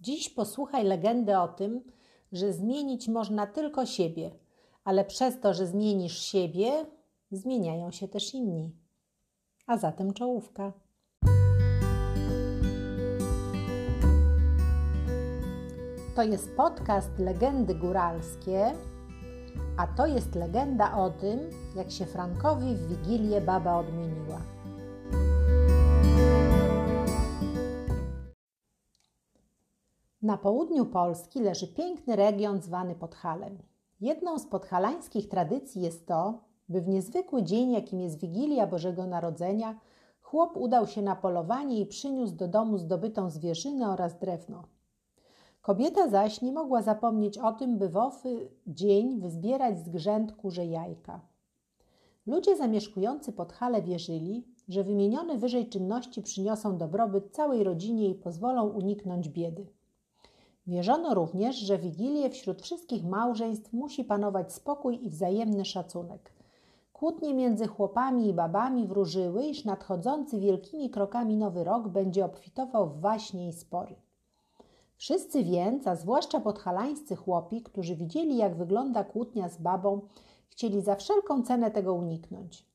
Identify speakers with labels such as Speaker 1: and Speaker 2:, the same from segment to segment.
Speaker 1: Dziś posłuchaj legendy o tym, że zmienić można tylko siebie, ale przez to, że zmienisz siebie, zmieniają się też inni. A zatem czołówka. To jest podcast Legendy Góralskie, a to jest legenda o tym, jak się Frankowi w Wigilię baba odmieniła. Na południu Polski leży piękny region zwany Podhalem. Jedną z podhalańskich tradycji jest to, by w niezwykły dzień, jakim jest Wigilia Bożego Narodzenia, chłop udał się na polowanie i przyniósł do domu zdobytą zwierzynę oraz drewno. Kobieta zaś nie mogła zapomnieć o tym, by w owy dzień wyzbierać z grzęd kurze jajka. Ludzie zamieszkujący Podhale wierzyli, że wymienione wyżej czynności przyniosą dobrobyt całej rodzinie i pozwolą uniknąć biedy. Wierzono również, że Wigilię wśród wszystkich małżeństw musi panować spokój i wzajemny szacunek. Kłótnie między chłopami i babami wróżyły, iż nadchodzący wielkimi krokami nowy rok będzie obfitował w waśnie i spory. Wszyscy więc, a zwłaszcza podhalańscy chłopi, którzy widzieli, jak wygląda kłótnia z babą, chcieli za wszelką cenę tego uniknąć.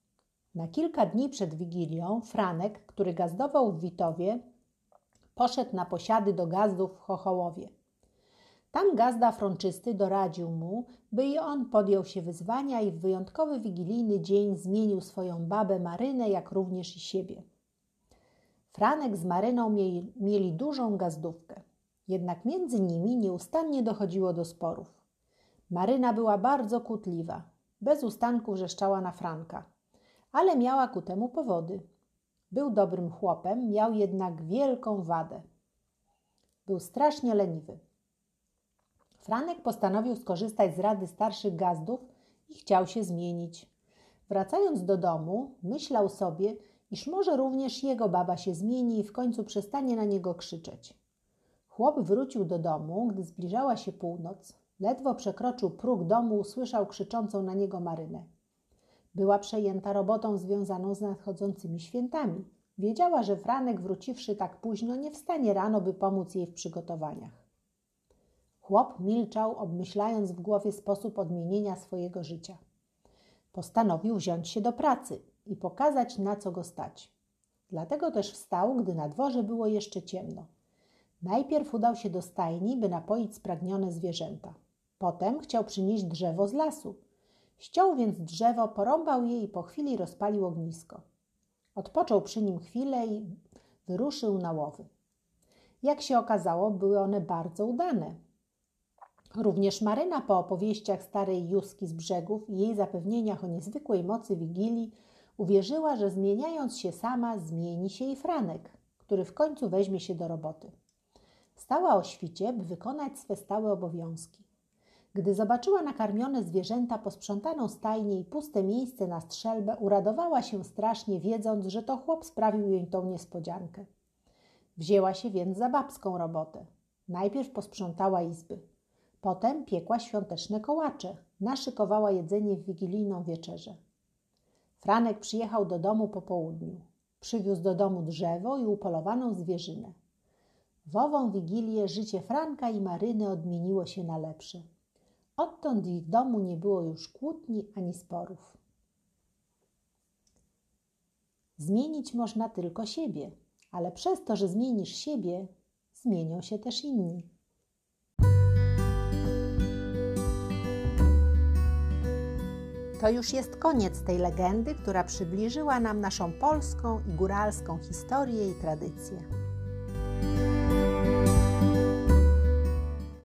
Speaker 1: Na kilka dni przed Wigilią Franek, który gazdował w Witowie, poszedł na posiady do gazdów w Chochołowie. Tam gazda frączysty doradził mu, by i on podjął się wyzwania i w wyjątkowy wigilijny dzień zmienił swoją babę Marynę, jak również i siebie. Franek z Maryną mieli, mieli dużą gazdówkę, jednak między nimi nieustannie dochodziło do sporów. Maryna była bardzo kłótliwa, bez ustanku wrzeszczała na Franka, ale miała ku temu powody. Był dobrym chłopem, miał jednak wielką wadę. Był strasznie leniwy. Franek postanowił skorzystać z rady starszych gazdów i chciał się zmienić. Wracając do domu, myślał sobie, iż może również jego baba się zmieni i w końcu przestanie na niego krzyczeć. Chłop wrócił do domu, gdy zbliżała się północ. Ledwo przekroczył próg domu, usłyszał krzyczącą na niego Marynę. Była przejęta robotą związaną z nadchodzącymi świętami. Wiedziała, że Franek wróciwszy tak późno nie wstanie rano, by pomóc jej w przygotowaniach. Chłop milczał, obmyślając w głowie sposób odmienienia swojego życia. Postanowił wziąć się do pracy i pokazać, na co go stać. Dlatego też wstał, gdy na dworze było jeszcze ciemno. Najpierw udał się do stajni, by napoić spragnione zwierzęta. Potem chciał przynieść drzewo z lasu. Ściął więc drzewo, porąbał je i po chwili rozpalił ognisko. Odpoczął przy nim chwilę i wyruszył na łowy. Jak się okazało, były one bardzo udane. Również Maryna po opowieściach starej Juski z brzegów i jej zapewnieniach o niezwykłej mocy Wigilii uwierzyła, że zmieniając się sama, zmieni się i Franek, który w końcu weźmie się do roboty. Stała o świcie, by wykonać swe stałe obowiązki. Gdy zobaczyła nakarmione zwierzęta, posprzątaną stajnię i puste miejsce na strzelbę, uradowała się strasznie, wiedząc, że to chłop sprawił jej tą niespodziankę. Wzięła się więc za babską robotę. Najpierw posprzątała izby. Potem piekła świąteczne kołacze, naszykowała jedzenie w wigilijną wieczerzę. Franek przyjechał do domu po południu. Przywiózł do domu drzewo i upolowaną zwierzynę. W ową wigilię życie Franka i Maryny odmieniło się na lepsze. Odtąd w ich domu nie było już kłótni ani sporów. Zmienić można tylko siebie, ale przez to, że zmienisz siebie, zmienią się też inni. To już jest koniec tej legendy, która przybliżyła nam naszą polską i góralską historię i tradycję.